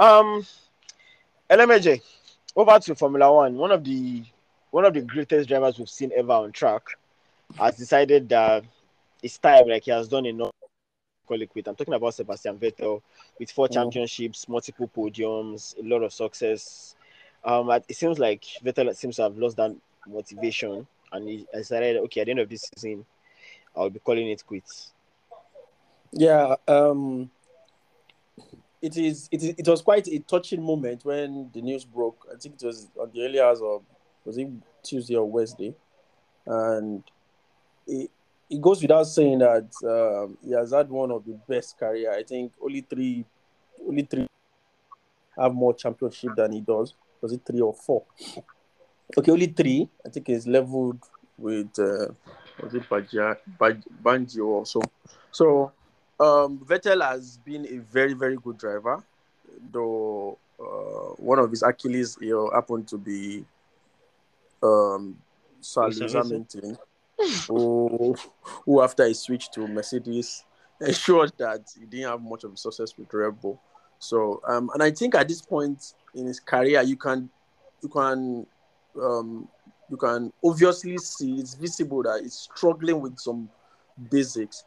Um, LMJ, over to Formula One. One of the one of the greatest drivers we've seen ever on track has decided that it's time, like he has done enough. Call it quit. I'm talking about Sebastian Vettel with four Mm. championships, multiple podiums, a lot of success. Um, it seems like Vettel seems to have lost that motivation, and he decided, okay, at the end of this season, I'll be calling it quits. Yeah, um, it is. It is. It was quite a touching moment when the news broke. I think it was on the early hours of was it Tuesday or Wednesday, and it it goes without saying that um, he has had one of the best career. I think only three, only three have more championship than he does. Was it three or four? Okay, only three. I think he's leveled with uh, was it Baja, Baj, Banjo or so. Um, Vettel has been a very, very good driver, though uh, one of his Achilles heel happened to be um, Sir Lewis Lewis Hamilton. Hamilton, who, who, after he switched to Mercedes, ensured that he didn't have much of a success with Red Bull. So, um, and I think at this point in his career, you can, you can, um, you can obviously see it's visible that he's struggling with some basics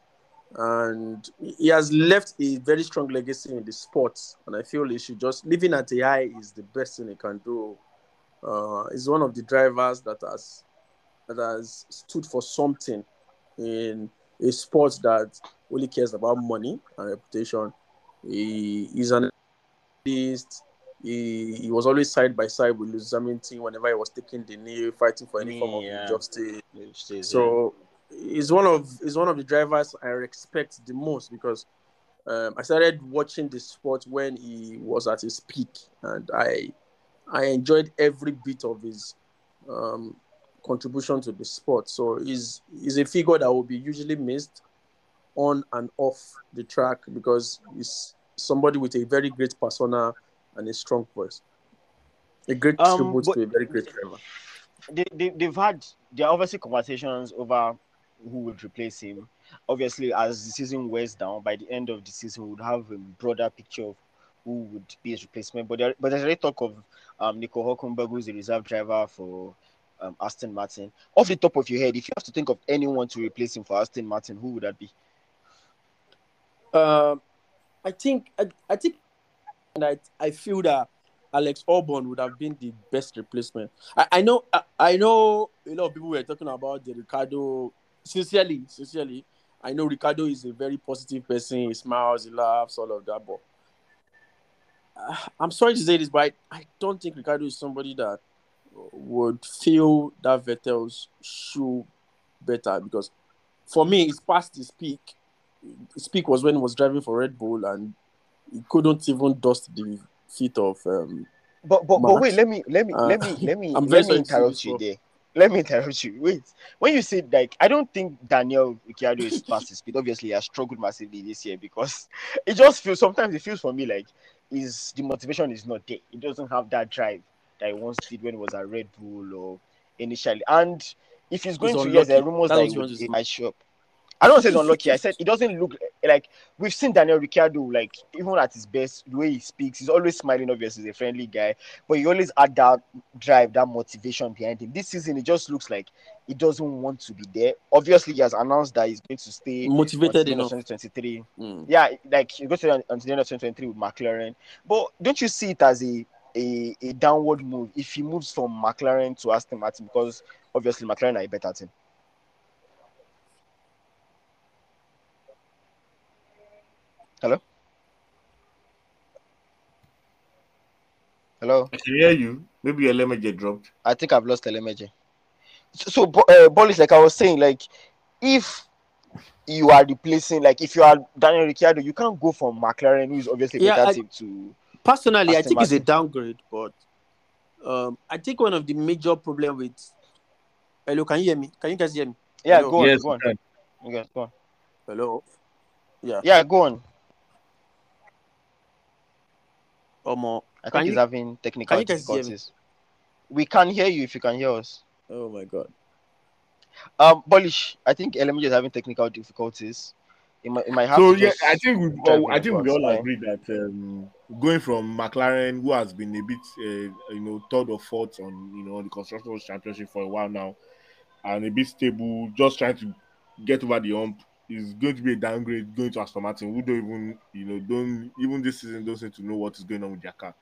and he has left a very strong legacy in the sports and i feel he should just living at a high is the best thing he can do. Uh he's one of the drivers that has that has stood for something in a sport that only cares about money and reputation. He is an artist he, he was always side by side with Hamilton whenever he was taking the knee, fighting for any form of Yeah. injustice. Which So he's one of he's one of the drivers I respect the most because um, I started watching the sport when he was at his peak, and I I enjoyed every bit of his um, contribution to the sport. So he's he's a figure that will be usually missed on and off the track because he's somebody with a very great persona and a strong voice. A great Um, tribute but- to a very great driver. they, they they've had there are obviously conversations over who would replace him. Obviously, as the season wears down, by the end of the season, we would have a broader picture of who would be his replacement. But there, but there's already talk of um Nico Hulkenberg, who's the reserve driver for um, Aston Martin. Off the top of your head, if you have to think of anyone to replace him for Aston Martin, who would that be? Um, I think I, I think and I I feel that Alex Albon would have been the best replacement. I, I know I, I know a lot of people were talking about the Ricciardo. Sincerely, sincerely, I know Ricciardo is a very positive person. He smiles, he laughs, all of that. But uh, I'm sorry to say this, but I, I don't think Ricciardo is somebody that would feel that Vettel's shoe better because for me, it's past his peak. His peak was when he was driving for Red Bull and he couldn't even dust the feet of. Um, But but, but wait, let me let me Uh, let me let me I'm very let me sorry to say interrupt you there. Let me interrupt you. Wait, when you say like, I don't think Daniel Ricciardo is past his speed. Obviously, he has struggled massively this year because it just feels sometimes it feels for me like is the motivation is not there. He doesn't have that drive that he once did when he was at Red Bull or initially. And if he's going He's to yes, there are rumors that he, you would, want to he say. might show up. I don't say it's unlucky. I said it doesn't look like we've seen Daniel Ricciardo, like even at his best, the way he speaks, he's always smiling. Obviously, he's a friendly guy, but he always had that drive, that motivation behind him. This season, it just looks like he doesn't want to be there. Obviously, he has announced that he's going to stay motivated the end of enough. 2023. Mm. Yeah, like he goes to until the end of 2023 with McLaren. But don't you see it as a a, a downward move if he moves from McLaren to Aston Martin because obviously McLaren are a better team. Hello? Hello? I can hear you. Maybe your lemon get dropped. I think I've lost Elemeje. So, so uh, Bolis, like I was saying, like if you are replacing, like if you are Daniel Ricciardo, you can't go from McLaren, who is obviously a Yeah, better I- team, to Personally, I Aston think it's a downgrade, but um, I think one of the major problem with hello, can you hear me? Can you guys hear me? yeah, Hello? go on, yes, go on, you. Okay, go on. Hello. Yeah. Yeah, go on. Omo. I Can think he's having technical can you guys hear me? difficulties. We can hear you if you can hear us. Oh my god. Um, Polish, I think LMG is having technical difficulties. It might, it might have So yeah, I think we drive well, I think we box, all right? agree that um, going from McLaren, who has been a bit, uh, you know, third or fourth on you know the constructors championship for a while now, and a bit stable, just trying to get over the hump, is going to be a downgrade going to Aston Martin, who don't even you know don't even this season don't seem to know what is going on with their car,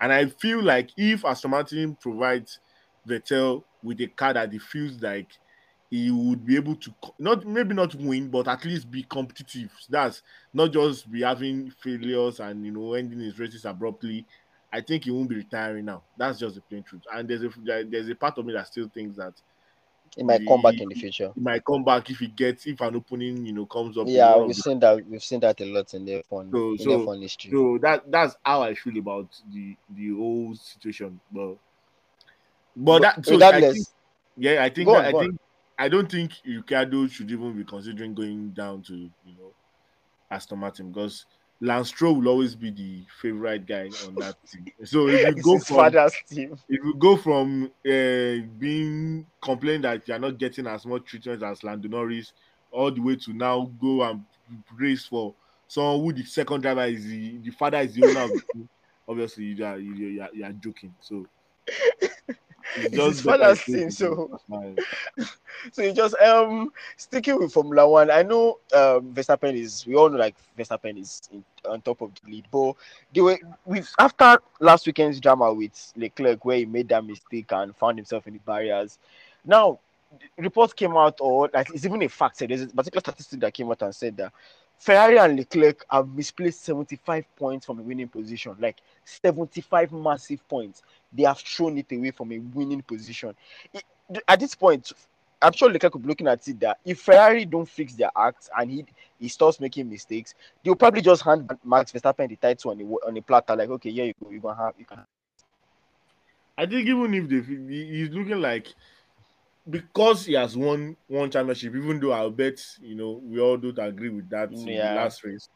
and I feel like if Aston Martin provides Vettel with a car that he feels like he would be able to not maybe not win, but at least be competitive. That's not just be having failures and you know ending his races abruptly. I think he won't be retiring now. That's just the plain truth. And there's a there's a part of me that still thinks that It might come back in the future. he might come back if he gets if an opening you know comes up. Yeah, we've the- seen that. We've seen that a lot in the F1 So- in so- F1 history. So that that's how I feel about the the whole situation. But but that so I think, yeah, I think that, on, I go on. think I don't think Ricciardo should even be considering going down to you know Aston Martin because Lance Stroll will always be the favorite guy on that team. So if you go from if you go from uh, being complaining that you're not getting as much treatment as Lando Norris, all the way to now go and race for someone who the second driver is the, the father is the owner of the team. Obviously, you are you, you, are, you are joking. So It's father's team, so- So you just um sticking with Formula One. I know um Verstappen is we all know like Verstappen is in, on top of the lead, but they were with after last weekend's drama with Leclerc where he made that mistake and found himself in the barriers. Now reports came out, or like it's even a fact. There's a particular statistic that came out and said that Ferrari and Leclerc have misplaced 75 points from the winning position, like 75 massive points. They have thrown it away from a winning position. It- at this point, I'm sure Leclerc could be looking at it that if Ferrari don't fix their act and he he starts making mistakes, they'll probably just hand Max Verstappen the title on a on a platter, like okay, yeah, you go, you gonna have you can. I think even if they he- he's looking like because he has won one championship, even though I'll bet you know we all don't agree with that in the Yeah. last race.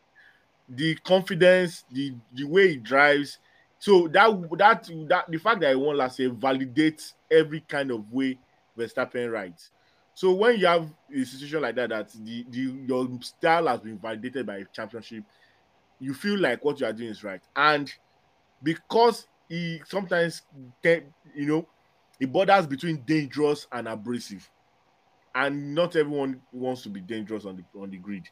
The confidence, the the way he drives, so that that that the fact that he won last year validates every kind of way Verstappen rides. So when you have a situation like that, that the, the your style has been validated by a championship, you feel like what you are doing is right. And because he sometimes can, you know, it borders between dangerous and abrasive. And not everyone wants to be dangerous on the on the grid.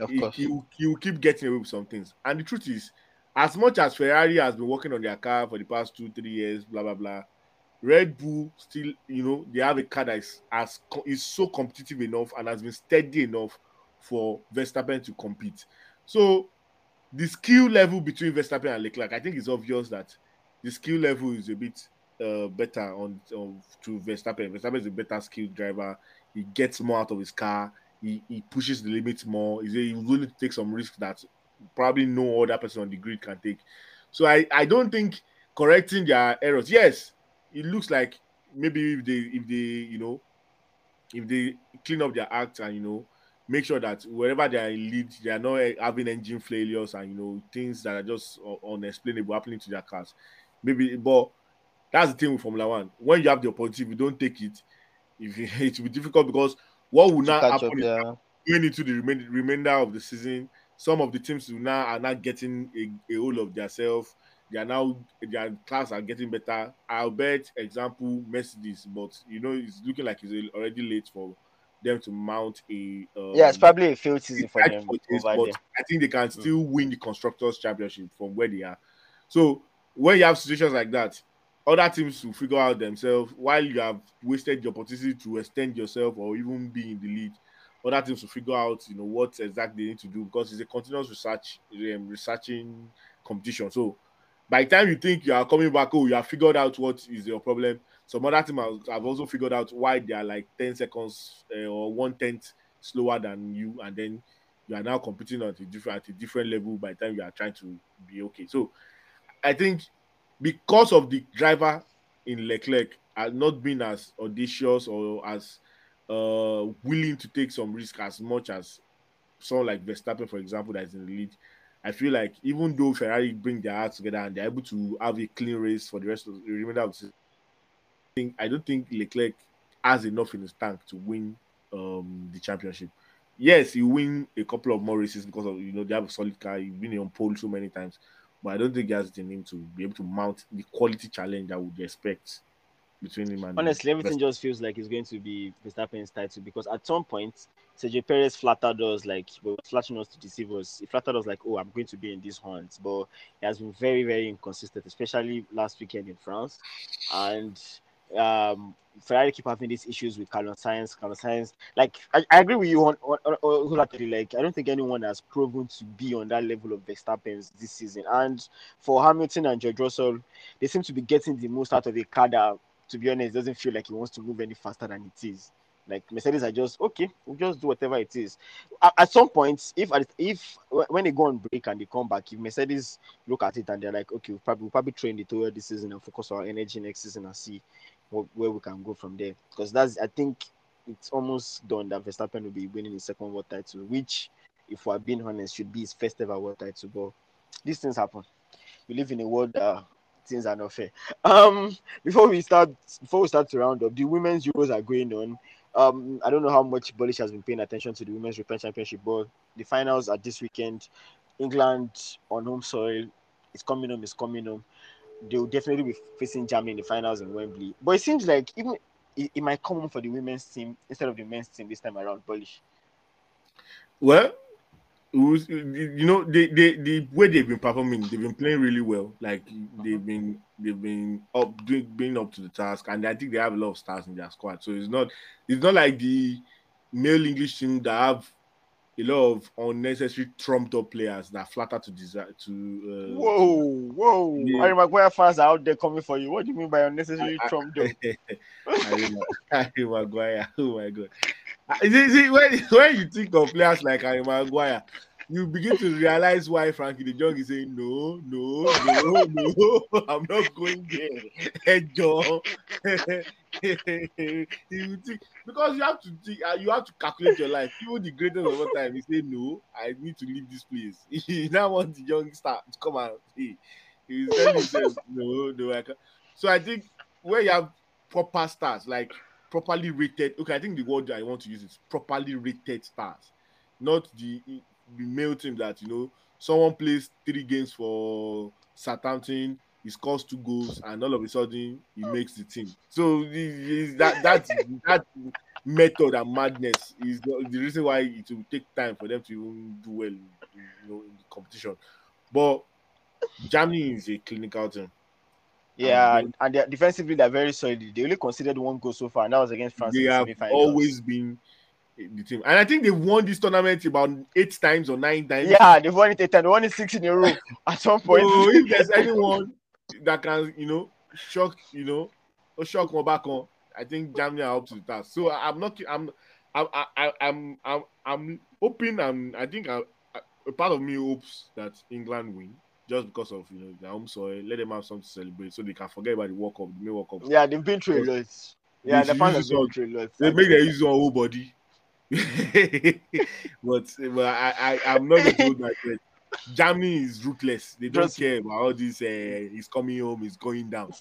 Of He- course, he, he will keep getting away with some things. And the truth is, as much as Ferrari has been working on their car for the past two, three years, blah blah blah, Red Bull still, you know, they have a car that is as is so competitive enough and has been steady enough for Verstappen to compete. So the skill level between Verstappen and Leclerc, I think it's obvious that the skill level is a bit uh, better on, on to Verstappen. Verstappen is a better skilled driver. He gets more out of his car. He, he pushes the limits more. He's he's willing to take some risks that probably no other person on the grid can take. So I, I don't think correcting their errors. Yes, it looks like maybe if they if they you know if they clean up their act and you know make sure that wherever they are in lead, they are not having engine failures and you know things that are just unexplainable happening to their cars. Maybe, but that's the thing with Formula One. When you have the opportunity, if you don't take it, if it will be difficult because what will not happen up is going into the remainder of the season, some of the teams who now are not getting a, a hold of themselves. They are now their class are getting better. I'll bet example Mercedes, but you know it's looking like it's already late for them to mount a. Um, Yeah, it's probably a failed season for them contest, but there. I think they can still win the constructors championship from where they are. So when you have situations like that, other teams will figure out themselves while you have wasted the opportunity to extend yourself or even be in the lead. Other teams to figure out, you know, what exactly they need to do because it's a continuous research, um, researching competition. So by the time you think you are coming back, oh, you have figured out what is your problem. Some other team have, also figured out why they are like 10 seconds uh, or one tenth slower than you, and then you are now competing at a different at a different level by the time you are trying to be okay. So I think because of the driver in Leclerc has not been as audacious or as uh willing to take some risk as much as someone like Verstappen, for example, that is in the lead. I feel like even though Ferrari bring their hearts together and they're able to have a clean race for the rest of the remainder of the season, I think I don't think Leclerc has enough in his tank to win um the championship. yes, he win a couple of more races because of you know they have a solid car. He's been on pole so many times, but I don't think he has the name to be able to mount the quality challenge that would expect between him and Honestly, everything just feels like it's going to be Verstappen's title because at some point, Sergio Perez flattered us like well, flattering us to deceive us. He flattered us like, oh, I'm going to be in these horns, but he has been very, very inconsistent, especially last weekend in France. And um, Ferrari keep having these issues with Carlos Sainz. Carlos Sainz, like I, I agree with you on, on, on, on like I don't think anyone has proven to be on that level of Verstappen's this season. And for Hamilton and George Russell, they seem to be getting the most out of a car that, to be honest, doesn't feel like he wants to move any faster than it is. Like Mercedes are just okay, we'll just do whatever it is. At, at some point, if if when they go on break and they come back, if Mercedes look at it and they're like, okay, we'll probably, we'll probably train the tour this season and focus our energy next season and see where we can go from there. Because that's I think it's almost done that Verstappen will be winning his second world title, which, if we're being honest, should be his first ever world title. But these things happen. We live in a world things are not fair. Um, before we start, before we start to round up, the women's Euros are going on. Um, I don't know how much Bullish has been paying attention to the Women's European Championship, but the finals are this weekend. England on home soil. It's coming home. It's coming home they will definitely be facing Germany in the finals in Wembley. But it seems like even it, it might come for the women's team instead of the men's team this time around. Bullish. Well, was, you know, they, they, the way they've been performing, they've been playing really well. Like they've been they've been up being up to the task, and I think they have a lot of stars in their squad. So it's not it's not like the male English team that have a lot of unnecessary trumped up players that flatter to desire to. Uh, whoa, whoa! Yeah. Harry Maguire fans are out there coming for you. What do you mean by unnecessary trumped up? Harry Maguire, oh my god! See, see, when, when you think of players like Harry Maguire, you begin to realize why Frenkie de Jong is saying no, no, no, no, I'm not going there. Hey, John. because you have to think, uh, you have to calculate your life. Even the greatest of all time, he say no, I need to leave this place. he now wants the young star to come out. He, he's telling himself no, no, I can't. So I think where you have proper stars, like properly rated. Okay, I think the word I want to use is properly rated stars, not the the male team that you know someone plays three games for Southampton, he scores two goals, and all of a sudden he makes the team. So that that that method and madness is the, the, reason why it will take time for them to even do well, you know, in the competition. But Germany is a clinical team. Yeah, and, and they're defensively they're very solid. They only considered one goal so far, and that was against France. They have always been the team. And I think they've won this tournament about eight times or nine times. Yeah, they've won it eight times. They won it six in a row at some point. So if there's anyone that can, you know, shock, you know, or shock more back on, I think Germany are up to the task. So I'm not, I'm, I'm, I, I'm, I'm, I'm hoping, I'm, I think I, a part of me hopes that England win just because of you know their home soil. Let them have something to celebrate so they can forget about the World Cup, the May World Cup. Yeah, they've been through a lot. Yeah, the fans have been through a lot. They make their use on whole body. but but I, I I'm not going to that yet. Germany is ruthless. They don't care about all this. Uh, he's coming home. He's going down.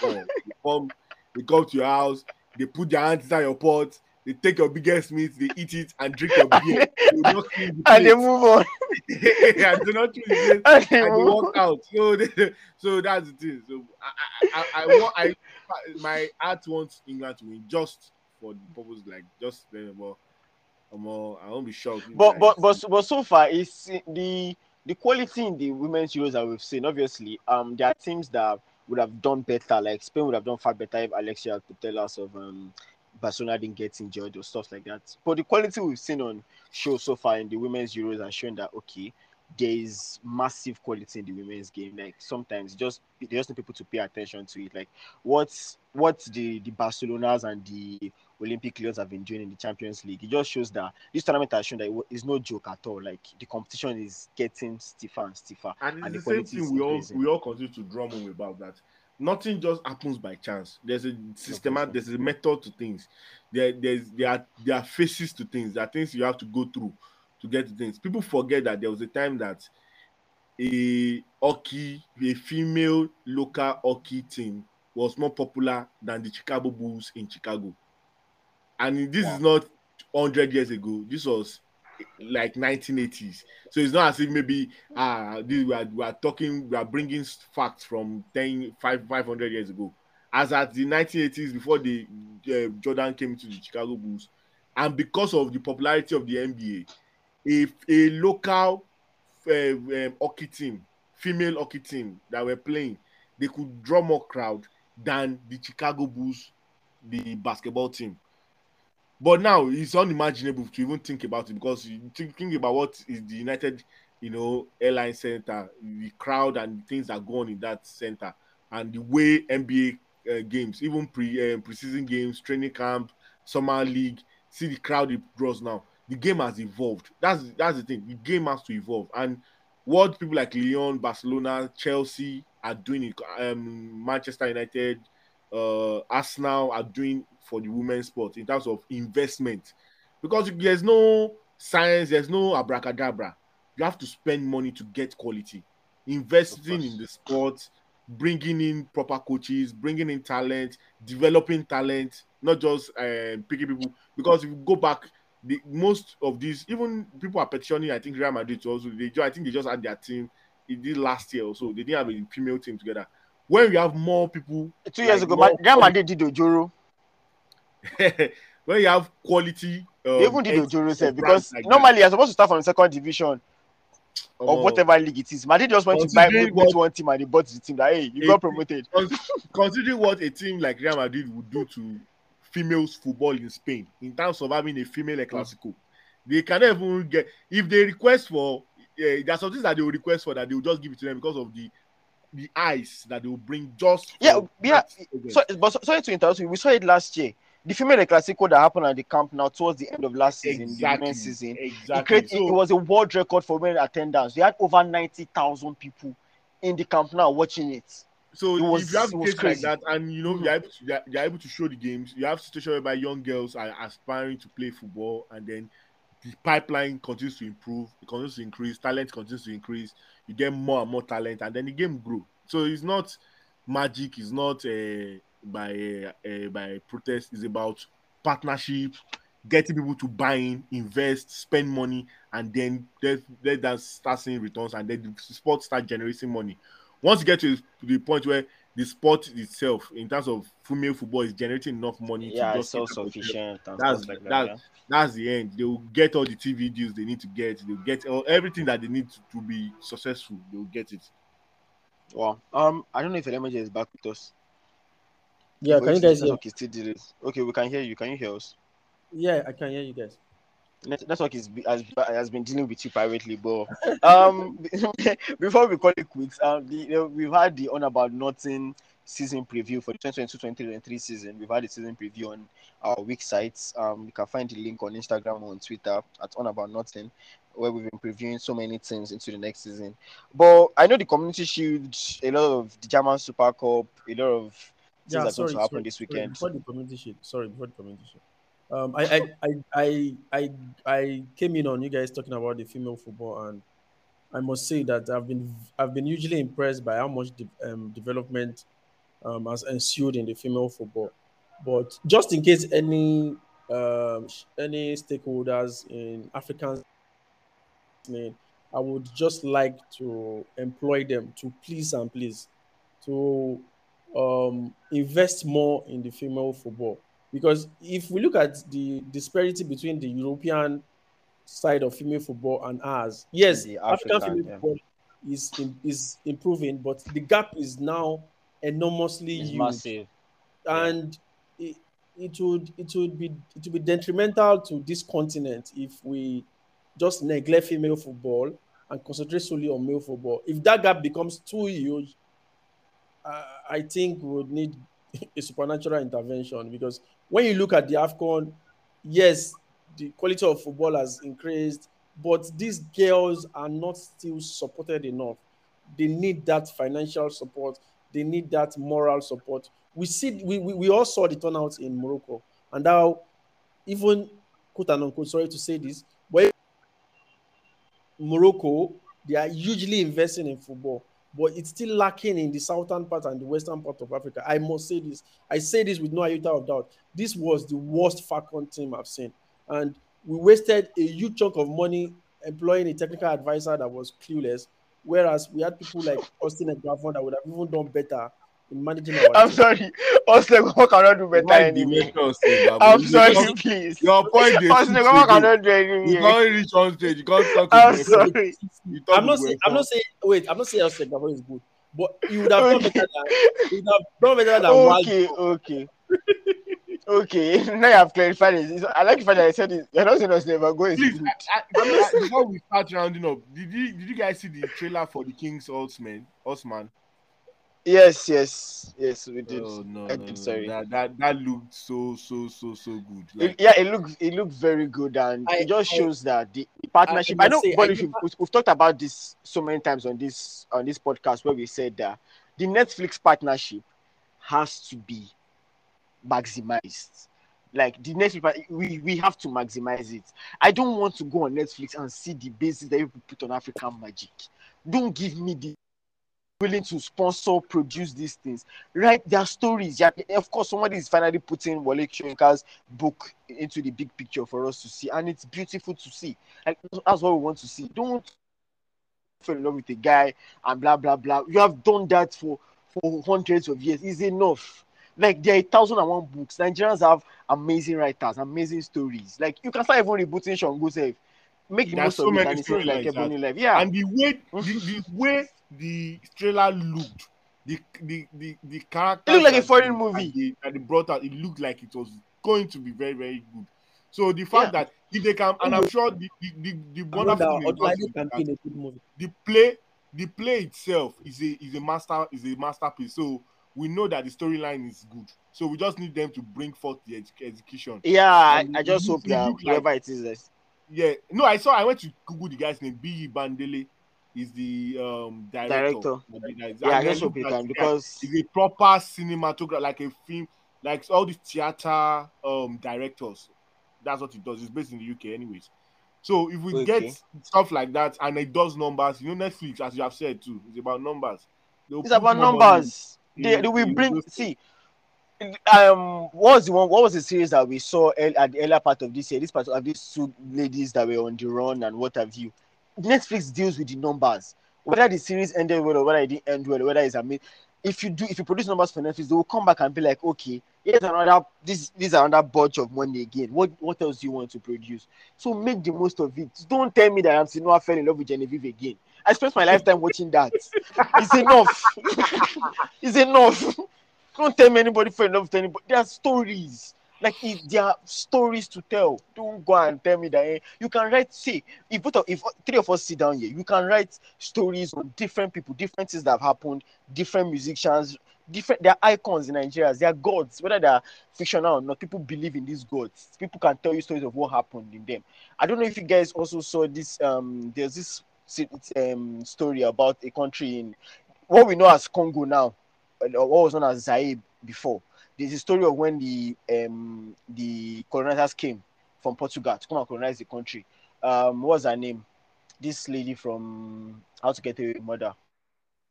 Come, they come, they come to your house. They put their hands inside your pot. They take your biggest meat, they eat it and drink your beer. they the and they move on. and do not choose this, and, they, and they walk out. So, they, so that's the thing. So I, I, I, I want, I, my heart wants England to win just for the purpose, like just. Well, I'm all, I won't be shocked. But but but but so far, it's the the quality in the women's Euros that we've seen. Obviously, um, there are teams that would have done better. Like Spain would have done far better if Alexia Putellas of um Barcelona didn't get injured or stuff like that. But the quality we've seen on show so far in the women's Euros are showing that okay, there is massive quality in the women's game. Like sometimes just they just need people to pay attention to it. Like what's what the the Barcelonas and the Olympic players have been doing in the Champions League. It just shows that this tournament has shown that it's no joke at all. Like the competition is getting stiffer and stiffer. And, and the, the same thing we all we all continue to drum on about that. Nothing just happens by chance. There's a systematic, there's a method to things. There, there's there are there are phases to things. There are things you have to go through to get to things. People forget that there was a time that a hockey, a female local hockey team was more popular than the Chicago Bulls in Chicago and this is not hundred years ago. This was like 1980s. So it's not as if maybe uh this, we, are, we are talking, we are bringing facts from 10, 5, 500 years ago. As at the 1980s, before the uh, Jordan came to the Chicago Bulls, and because of the popularity of the NBA, a, a local uh, um, hockey team, female hockey team that were playing, they could draw more crowd than the Chicago Bulls, the basketball team. But now it's unimaginable to even think about it because you thinking about what is the United, you know, airline center, the crowd and things that go on in that center, and the way NBA uh, games, even pre uh, preseason games, training camp, summer league, see the crowd it draws now. The game has evolved. That's that's the thing. The game has to evolve, and what people like Lyon, Barcelona, Chelsea are doing, um, Manchester United, uh, Arsenal are doing for the women's sport in terms of investment because there's no science, there's no abracadabra. You have to spend money to get quality, investing in the sport, bringing in proper coaches, bringing in talent, developing talent, not just uh, picking people. Because if you go back, the most of these, even people are petitioning. I think Real Madrid also. They, I think they just had their team. It did last year or so. They didn't have a female team together. When we have more people, two years like ago, Real Madrid did Ojoro. when you have quality, um, they even did Ojoro said because like normally you're supposed to start from the second division or uh, whatever league it is. Madrid just went to buy what, one team and they bought the team that hey, you got promoted. Considering what a team like Real Madrid would do to females football in Spain in terms of having a female mm. Clasico, they cannot even get if they request for uh, there are some things that they will request for that they will just give it to them because of the the eyes that they will bring just yeah yeah so, but sorry to interrupt you we saw it last year the female Clasico that happened at the Camp Nou towards the end of last season, exactly. the season, exactly. it, created, so, it was a world record for women attendance. We had over ninety thousand people in the Camp Nou watching it. So it was, if you have case like that, and you know mm-hmm. you're able to you're, you're, able to show the games, you have situation whereby young girls are aspiring to play football, and then the pipeline continues to improve, it continues to increase, talent continues to increase. You get more and more talent, and then the game grow. So it's not magic. It's not uh, by uh, by protest is about partnership, getting people to buy in, invest, spend money, and then let that start seeing returns, and then the sport start generating money. Once you get to the point where the sport itself, in terms of female football, is generating enough money yeah, to just it's sufficient. That's like that, that's yeah. that's the end. They will get all the TV deals they need to get. They'll get all, everything that they need to, to be successful. They'll get it. Well, um, I don't know if Elemeje is back with us. Yeah, can you guys hear? Okay, still did it. Okay, we can hear you. Can you hear us? Yeah, I can hear you guys. Network is has, has been dealing with you privately, but um, before we call it quits, um, the, we've had the on about nothing season preview for the 2022-2023 season. We've had a season preview on our week sites. Um, you can find the link on Instagram or on Twitter at on about nothing, where we've been previewing so many things into the next season. But I know the Community Shield, a lot of the German Super Cup, a lot of yeah, sorry, going to happen sorry, this weekend. Sorry, before the community shield, sorry, before the community shield. Um, I, I, I, I, I, came in on you guys talking about the female football, and I must say that I've been, I've been hugely impressed by how much de- um, development um, has ensued in the female football. But just in case any, um, any stakeholders in African, I would just like to employ them to please and please to um, invest more in the female football. Because if we look at the disparity between the European side of female football and ours, yes, African, African, female yeah. football is is improving, but the gap is now enormously it's huge, massive. and yeah. it, it would it would be it would be detrimental to this continent if we just neglect female football and concentrate solely on male football. If that gap becomes too huge, I think we would need a supernatural intervention because when you look at the AFCON, yes, the quality of football has increased, but these girls are not still supported enough. They need that financial support, they need that moral support. We see we, we, we all saw the turnout in Morocco, and now even quote and unquote, sorry to say this, but Morocco, they are hugely investing in football but it's still lacking in the southern part and the western part of Africa. I must say this. I say this with no iota of doubt. This was the worst Falcon team I've seen. and we wasted a huge chunk of money employing a technical advisor that was clueless. Whereas we had people like Austin and Gavon that would have even done better in managing our I'm team. sorry. Austin Goma cannot do better Why the anyway. mention say that? I'm You sorry, can't- please. Your point is Austin Goma cannot do You can't reach on stage. You can't talk to I'm sorry. I'm not saying I'm not saying wait, I'm not saying Austin Eguavoen is good, but he would have done better than he would have done better than Wild. Okay, okay. Okay, now you have clarified it. It's- I like the fact that I said it. You're not saying us never go is Please, good. I, I, I, before we start rounding up, did you did you guys see the trailer for the King's Horseman? Horseman? Yes, yes, yes, we did. Oh no, I no, did, no. sorry. That, that that looked so so so so good. It, yeah, it looked it looked very good, and I- it just I- shows that the, the partnership. I I, know, must say, but I if give we've, we've talked about this so many times on this on this podcast where we said that the Netflix partnership has to be maximized. Like the Netflix, we we have to maximize it. I don't want to go on Netflix and see the basis that you put on African Magic. Don't give me the willing to sponsor, produce these things. write their stories. Yeah, of course, somebody is finally putting Wole Soyinka's book into the big picture for us to see, and it's beautiful to see. Like that's what we want to see. Don't fall in love with a guy and blah blah blah. You have done that for for hundreds of years. Is enough. Like there are a thousand and one books. Nigerians have amazing writers, amazing stories. Like you can start even rebooting Shango. Make the most so of it many and it's not like storylines Ebony Life. Yeah. and the way the, the way the trailer looked, the the the, the character It looked like a foreign movie. that they, that they brought out, it looked like it was going to be very very good. So the fact Yeah. that if they can, and I'm sure the the the, the wonderful that thing about Odunlade it is can be a good movie. the play the play itself is a is a master is a masterpiece. So we know that the storyline is good. So we just need them to bring forth the ex- execution. Yeah, I, And I just hope it that look like- whoever it is, is- Yeah, no, I saw. I went to Google the guy's name. B. Bandele is the um director. Director. Yeah, I then just hope look he at can the guy. because He's a proper cinematographer, like a film, like all these theater um directors. That's what he does. He's based in the UK, anyways. So if we Okay. get stuff like that and it does numbers, you know, Netflix, as you have said too, it's about numbers. They'll it's about money numbers. They, they will bring see. Um, what was the one? What was the series that we saw el- at the earlier part of this year? This part of these two ladies that were on the run and what have you. Netflix deals with the numbers. Whether the series ended well or whether it didn't end well, whether it's amazing. If you do, if you produce numbers for Netflix, they will come back and be like, okay, here's another this this is another bunch of money again. What what else do you want to produce? So make the most of it. Don't tell me that I'm still not fell in love with Genevieve again. I spent my lifetime watching that. It's enough. it's enough. Don't tell me anybody in love with anybody. There are stories. Like if there are stories to tell. Don't go and tell me that eh, you can write. See, if both of, if three of us sit down here, you can write stories on different people, different things that have happened, different musicians, different. They're icons in Nigeria. They are gods, whether they're fictional or not. People believe in these gods. People can tell you stories of what happened in them. I don't know if you guys also saw this. Um, there's this um story about a country in what we know as Congo now, what was known as Zaire before. There's a story of when the um the colonizers came from Portugal to come and colonize the country. Um, what was her name? This lady from How to Get Away with Murder.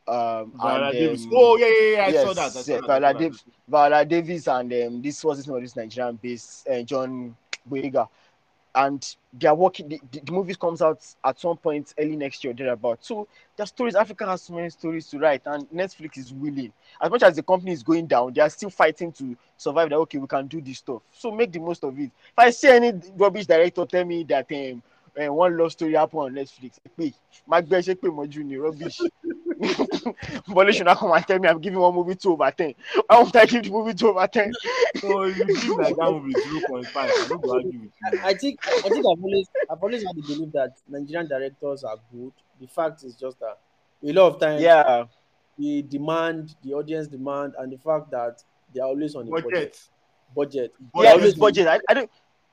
Um, Viola and, Davis. um, Oh yeah, yeah, yeah. I yes, saw that. I saw yeah, that, Viola. Viola Davis and um, this was this name of this Nigerian based uh, John Boyega. And they are working the, the, movie comes out at some point early next year, thereabout. So the stories, Africa has so many stories to write, and Netflix is willing. As much as the company is going down, they are still fighting to survive that okay, we can do this stuff. So make the most of it. If I see any rubbish director tell me that um, uh, one love story happened on Netflix, hey, my best junior rubbish. But should not come and tell me I'm giving one movie two over ten. Why won't I give the movie two over ten? So if you give like that movie zero point five, I don't go argue with you. I think I think I've always I've always had the belief that Nigerian directors are good. The fact is just that a lot of times Yeah, the demand, the audience demand, and the fact that they are always on a budget. Budget. Budget. Budget. yeah, always budget. I, I don't.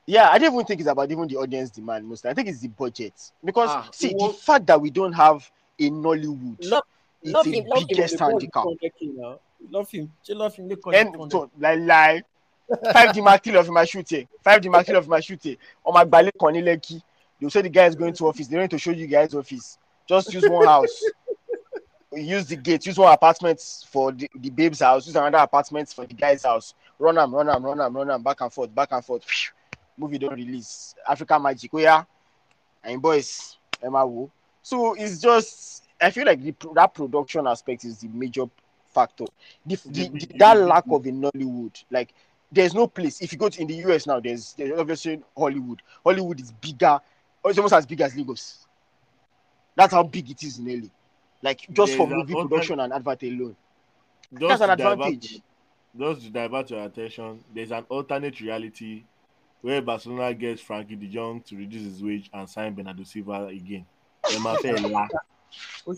Yeah, I don't even think it's about even the audience demand. Most, I think it's the budget because Ah, see the fact that we don't have a Nollywood, Love, it's love the him, love him. biggest handicap. the corner came out. Love him. She love him. And so, like, like five D mark of my shooting, five D mark of my shooting. On my ballet corner Lekki, they'll say the guy is going to office. They don't need to show you guys office. Just use one house. use the gate. Use one apartment for the, the babe's house. Use another apartment for the guy's house. Run them, run them, run them, run them, back and forth, back and forth. Phew. Movie don't release. Africa Magic, oh yeah, and boys, Wu. So it's just I feel like the, that production aspect is the major factor. The, the, the, that lack of a Nollywood, like there's no place. If you go to in the US now, there's there's obviously Hollywood. Hollywood is bigger, it's almost as big as Lagos. That's how big it is in LA. Like just There's for movie production and advert alone. Just That's an advantage. Just to divert your attention, there's an alternate reality where Barcelona gets Frenkie de Jong to reduce his wage and sign Bernardo Silva again. Emma Fela.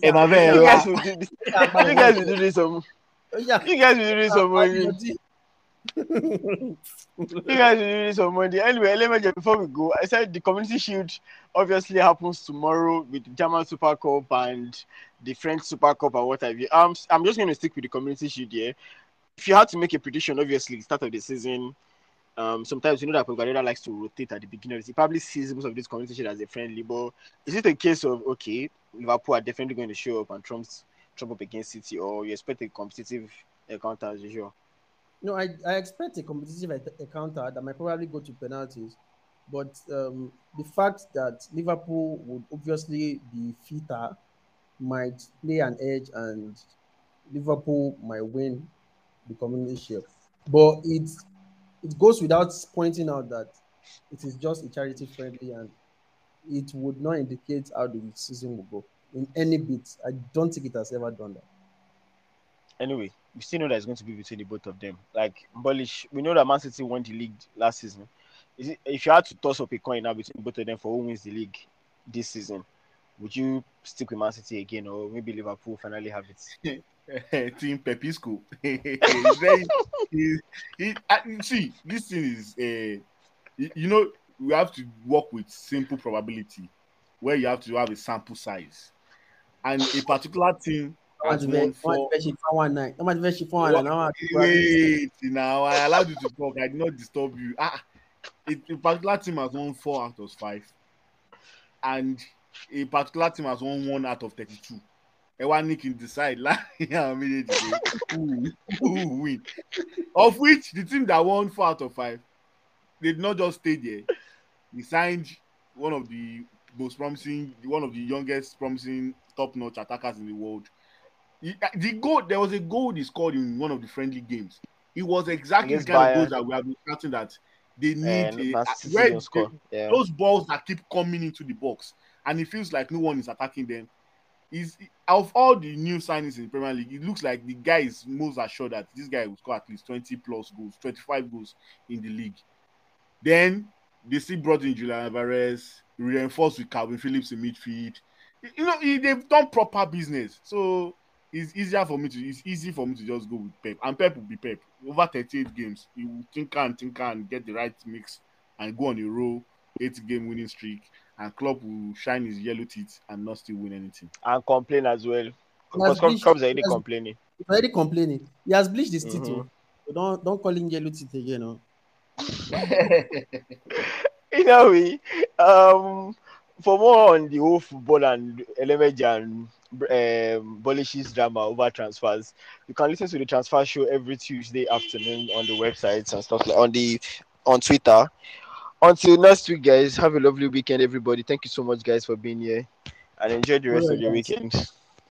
Emma àwọn- You guys will do this. You guys will do this some. ó You guys will do this some money. You guys will do this some money. Anyway, let me just before we go. I said the community shield obviously happens tomorrow with the German Super Cup and the French Super Cup and what have you. Um, I'm just going to stick with the community shield here. If you had to make a prediction, obviously, start of the season, um, sometimes you know that Pep likes to rotate at the beginning. He probably sees most of this shield as a friendly, but is it a case of okay, Liverpool are definitely going to show up and trump trump up against City, or you expect a competitive encounter as usual? No, I, I expect a competitive en- encounter that might probably go to penalties. But um, the fact that Liverpool would obviously be fitter might play an edge and Liverpool might win the community shield. But it it goes without pointing out that it is just a charity friendly and it would not indicate how the season will go in any bit. I don't think it has ever done that. anyway, we still know that it's going to be between the both of them. Like Bullish, we know that Man City won the league last season. Is it, if you had to toss up a coin now between both of them for who wins the league this season, would you stick with Man City again, or maybe Liverpool finally have it? Team Pepisco. Very, he, he, I- see, this thing is, uh, you, you know, we have to work with simple probability where you have to have a sample size. And a particular team has won four. Wait, now I allowed you to talk. I did not disturb you. Ah, a, a particular team has won four out of five, and a particular team has won one out of thirty-two. Everyone can decide láàrin àwọn méjèèjì pé who will win. Of which the team that won four out of five, they did not just stay there. He signed one of the most promising, one of the youngest promising top-notch attackers in the world. He- uh, the goal there was a goal he scored in one of the friendly games. It was exactly the kind of goals that we have been starting that they need a, Man uh, where. Yeah. those balls that keep coming into the box and it feels like no one is attacking them. Is of all the new signings in the Premier League, it looks like the guy is most assured that this guy will score at least 20 plus goals, 25 goals in the league. Then they still brought in Julian Alvarez, reinforced with Kalvin Phillips in midfield. You know, they've done proper business. So it's easier for me to it's easy for me to just go with Pep. And Pep will be Pep. Over 38 games, you think and think and get the right mix and go on a roll, eight game winning streak, and Klopp will shine his yellow teeth and not still win anything. And complain as well. He Because has clubs bleached- clubs are already has- complaining. He's already complaining. He has bleached his teeth. Mhm. oh. So don't don't call him yellow teeth again. Oh. In a way, um, for more on the whole football and element and um, Bolish's drama over transfers, you can listen to the transfer show every Tuesday afternoon on the websites and stuff like on the on Twitter. Until next week, guys, have a lovely weekend, everybody. Thank you so much, guys, for being here and enjoy the rest of your guys. weekend.